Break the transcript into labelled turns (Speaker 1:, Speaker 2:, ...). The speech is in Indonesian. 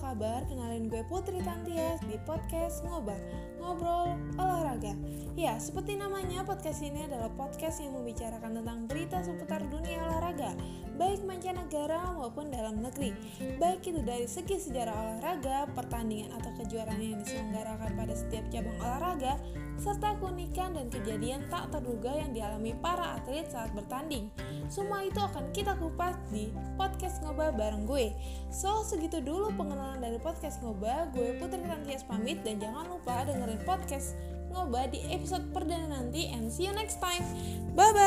Speaker 1: kabar? Kenalin gue Putri Tantias di podcast Ngobar, Ngobrol Olahraga. Ya, seperti namanya, podcast ini adalah podcast yang membicarakan tentang berita seputar dunia olahraga, baik mancanegara maupun dalam negeri. Baik itu dari segi sejarah olahraga, pertandingan atau kejuaraan yang diselenggarakan pada setiap cabang olahraga, serta keunikan dan kejadian tak terduga yang dialami para atlet saat bertanding. Semua itu akan kita kupas di podcast Ngobar bareng gue. So, segitu dulu pengenalan dari podcast Ngoba. Gue Putri Tantias pamit dan jangan lupa dengerin podcast Ngoba di episode perdana nanti and see you next time. Bye bye.